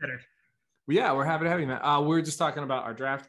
considered. Yeah, we're happy to have you, man. Uh, we're just talking about our draft